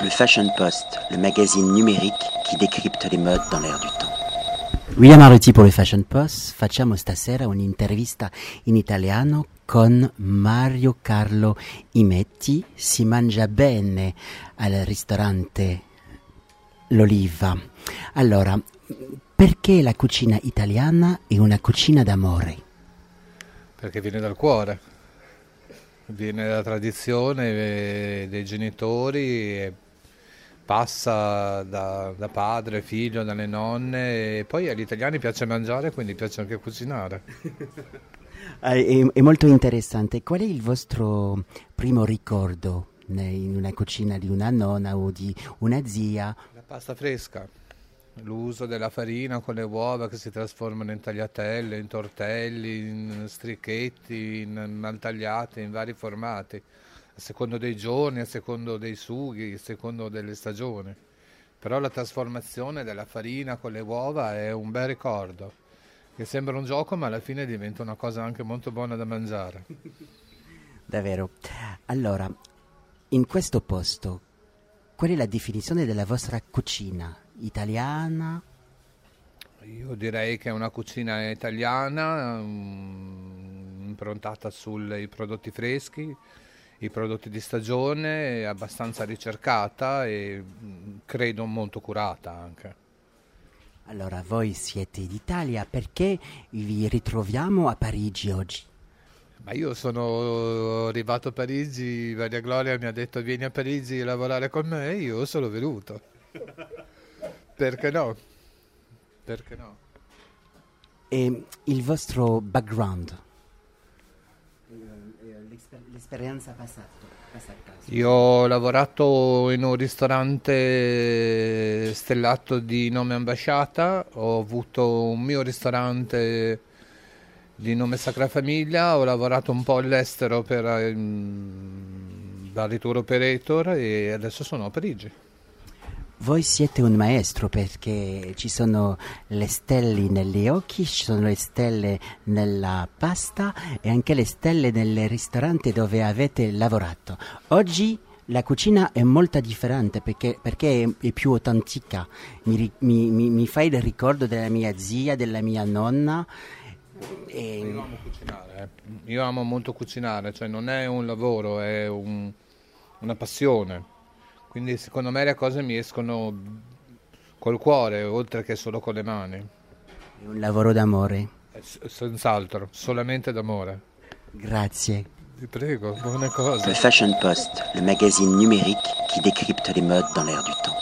Le Fashion Post, le magazine numérique qui décrypte les modes dans l'air du temps. William Aretti per il Fashion Post, facciamo stasera un'intervista in italiano con Mario Carlo Imetti. Si mangia bene al ristorante L'Oliva. Allora, perché la cucina italiana è una cucina d'amore? Perché viene dal cuore, viene dalla tradizione eh, dei genitori e passa da, da padre, figlio, dalle nonne e poi agli italiani piace mangiare, quindi piace anche cucinare. Eh, È, è molto interessante. Qual è il vostro primo ricordo in una cucina di una nonna o di una zia? La pasta fresca, l'uso della farina con le uova che si trasformano in tagliatelle, in tortelli, in stricchetti, in maltagliate, in vari formati, a secondo dei giorni, a secondo dei sughi, a secondo delle stagioni. Però la trasformazione della farina con le uova è un bel ricordo, che sembra un gioco ma alla fine diventa una cosa anche molto buona da mangiare. Davvero. Allora, in questo posto, qual è la definizione della vostra cucina? Italiana? Io direi che è una cucina italiana mm, improntata sui prodotti freschi, i prodotti di stagione, abbastanza ricercata e credo molto curata anche. Allora, voi siete d'Italia, perché vi ritroviamo a Parigi oggi? Ma io sono arrivato a Parigi, Maria Gloria mi ha detto vieni a Parigi a lavorare con me e io sono venuto. Perché no? Perché no? E il vostro background? L'esperienza passata. Io ho lavorato in un ristorante stellato di nome Ambasciata, ho avuto un mio ristorante di nome Sacra Famiglia, ho lavorato un po' all'estero per ehm, da tour operator e adesso sono a Parigi. Voi siete un maestro perché ci sono le stelle negli occhi, ci sono le stelle nella pasta e anche le stelle nel ristorante dove avete lavorato. Oggi la cucina è molto differente perché, perché è, più autentica. Mi, mi- mi- mi fai il ricordo della mia zia, della mia nonna. E- Io amo cucinare, eh. io amo molto cucinare, cioè non è un lavoro, è un- una passione. Quindi secondo me le cose mi escono col cuore, oltre che solo con le mani. è un lavoro d'amore. Eh, s- Senz'altro, solamente d'amore. Grazie. Vi prego, buone Le cose. Fashion Post, le magazine numérique qui décrypte les modes dans l'air du temps.